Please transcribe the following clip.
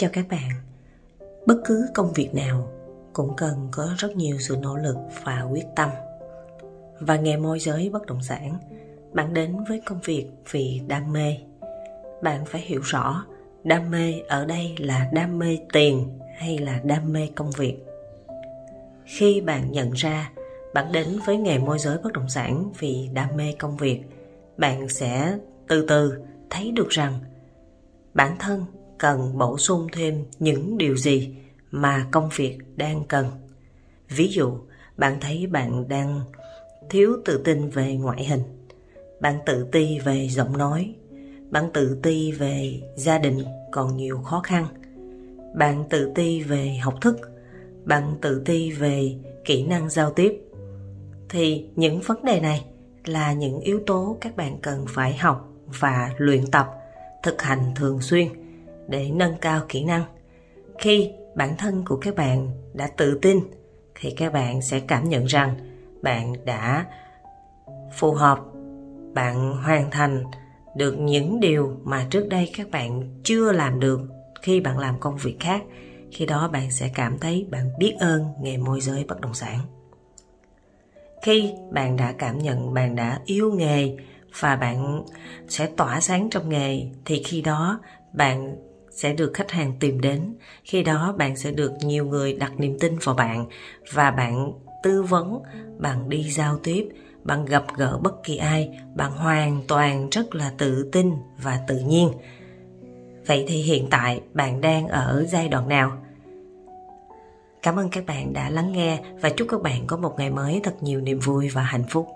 cho các bạn. Bất cứ công việc nào cũng cần có rất nhiều sự nỗ lực và quyết tâm. Và nghề môi giới bất động sản, bạn đến với công việc vì đam mê. Bạn phải hiểu rõ đam mê ở đây là đam mê tiền hay là đam mê công việc. Khi bạn nhận ra bạn đến với nghề môi giới bất động sản vì đam mê công việc, bạn sẽ từ từ thấy được rằng bản thân cần bổ sung thêm những điều gì mà công việc đang cần. Ví dụ, bạn thấy bạn đang thiếu tự tin về ngoại hình, bạn tự ti về giọng nói, bạn tự ti về gia đình còn nhiều khó khăn, bạn tự ti về học thức, bạn tự ti về kỹ năng giao tiếp. Thì những vấn đề này là những yếu tố các bạn cần phải học và luyện tập, thực hành thường xuyên để nâng cao kỹ năng. Khi bản thân của các bạn đã tự tin thì các bạn sẽ cảm nhận rằng bạn đã phù hợp, bạn hoàn thành được những điều mà trước đây các bạn chưa làm được khi bạn làm công việc khác. Khi đó bạn sẽ cảm thấy bạn biết ơn nghề môi giới bất động sản. Khi bạn đã cảm nhận bạn đã yêu nghề và bạn sẽ tỏa sáng trong nghề thì khi đó bạn sẽ được khách hàng tìm đến. Khi đó, bạn sẽ được nhiều người đặt niềm tin vào bạn và bạn tư vấn, bạn đi giao tiếp, bạn gặp gỡ bất kỳ ai, bạn hoàn toàn rất là tự tin và tự nhiên. Vậy thì hiện tại, bạn đang ở giai đoạn nào? Cảm ơn các bạn đã lắng nghe và chúc các bạn có một ngày mới thật nhiều niềm vui và hạnh phúc.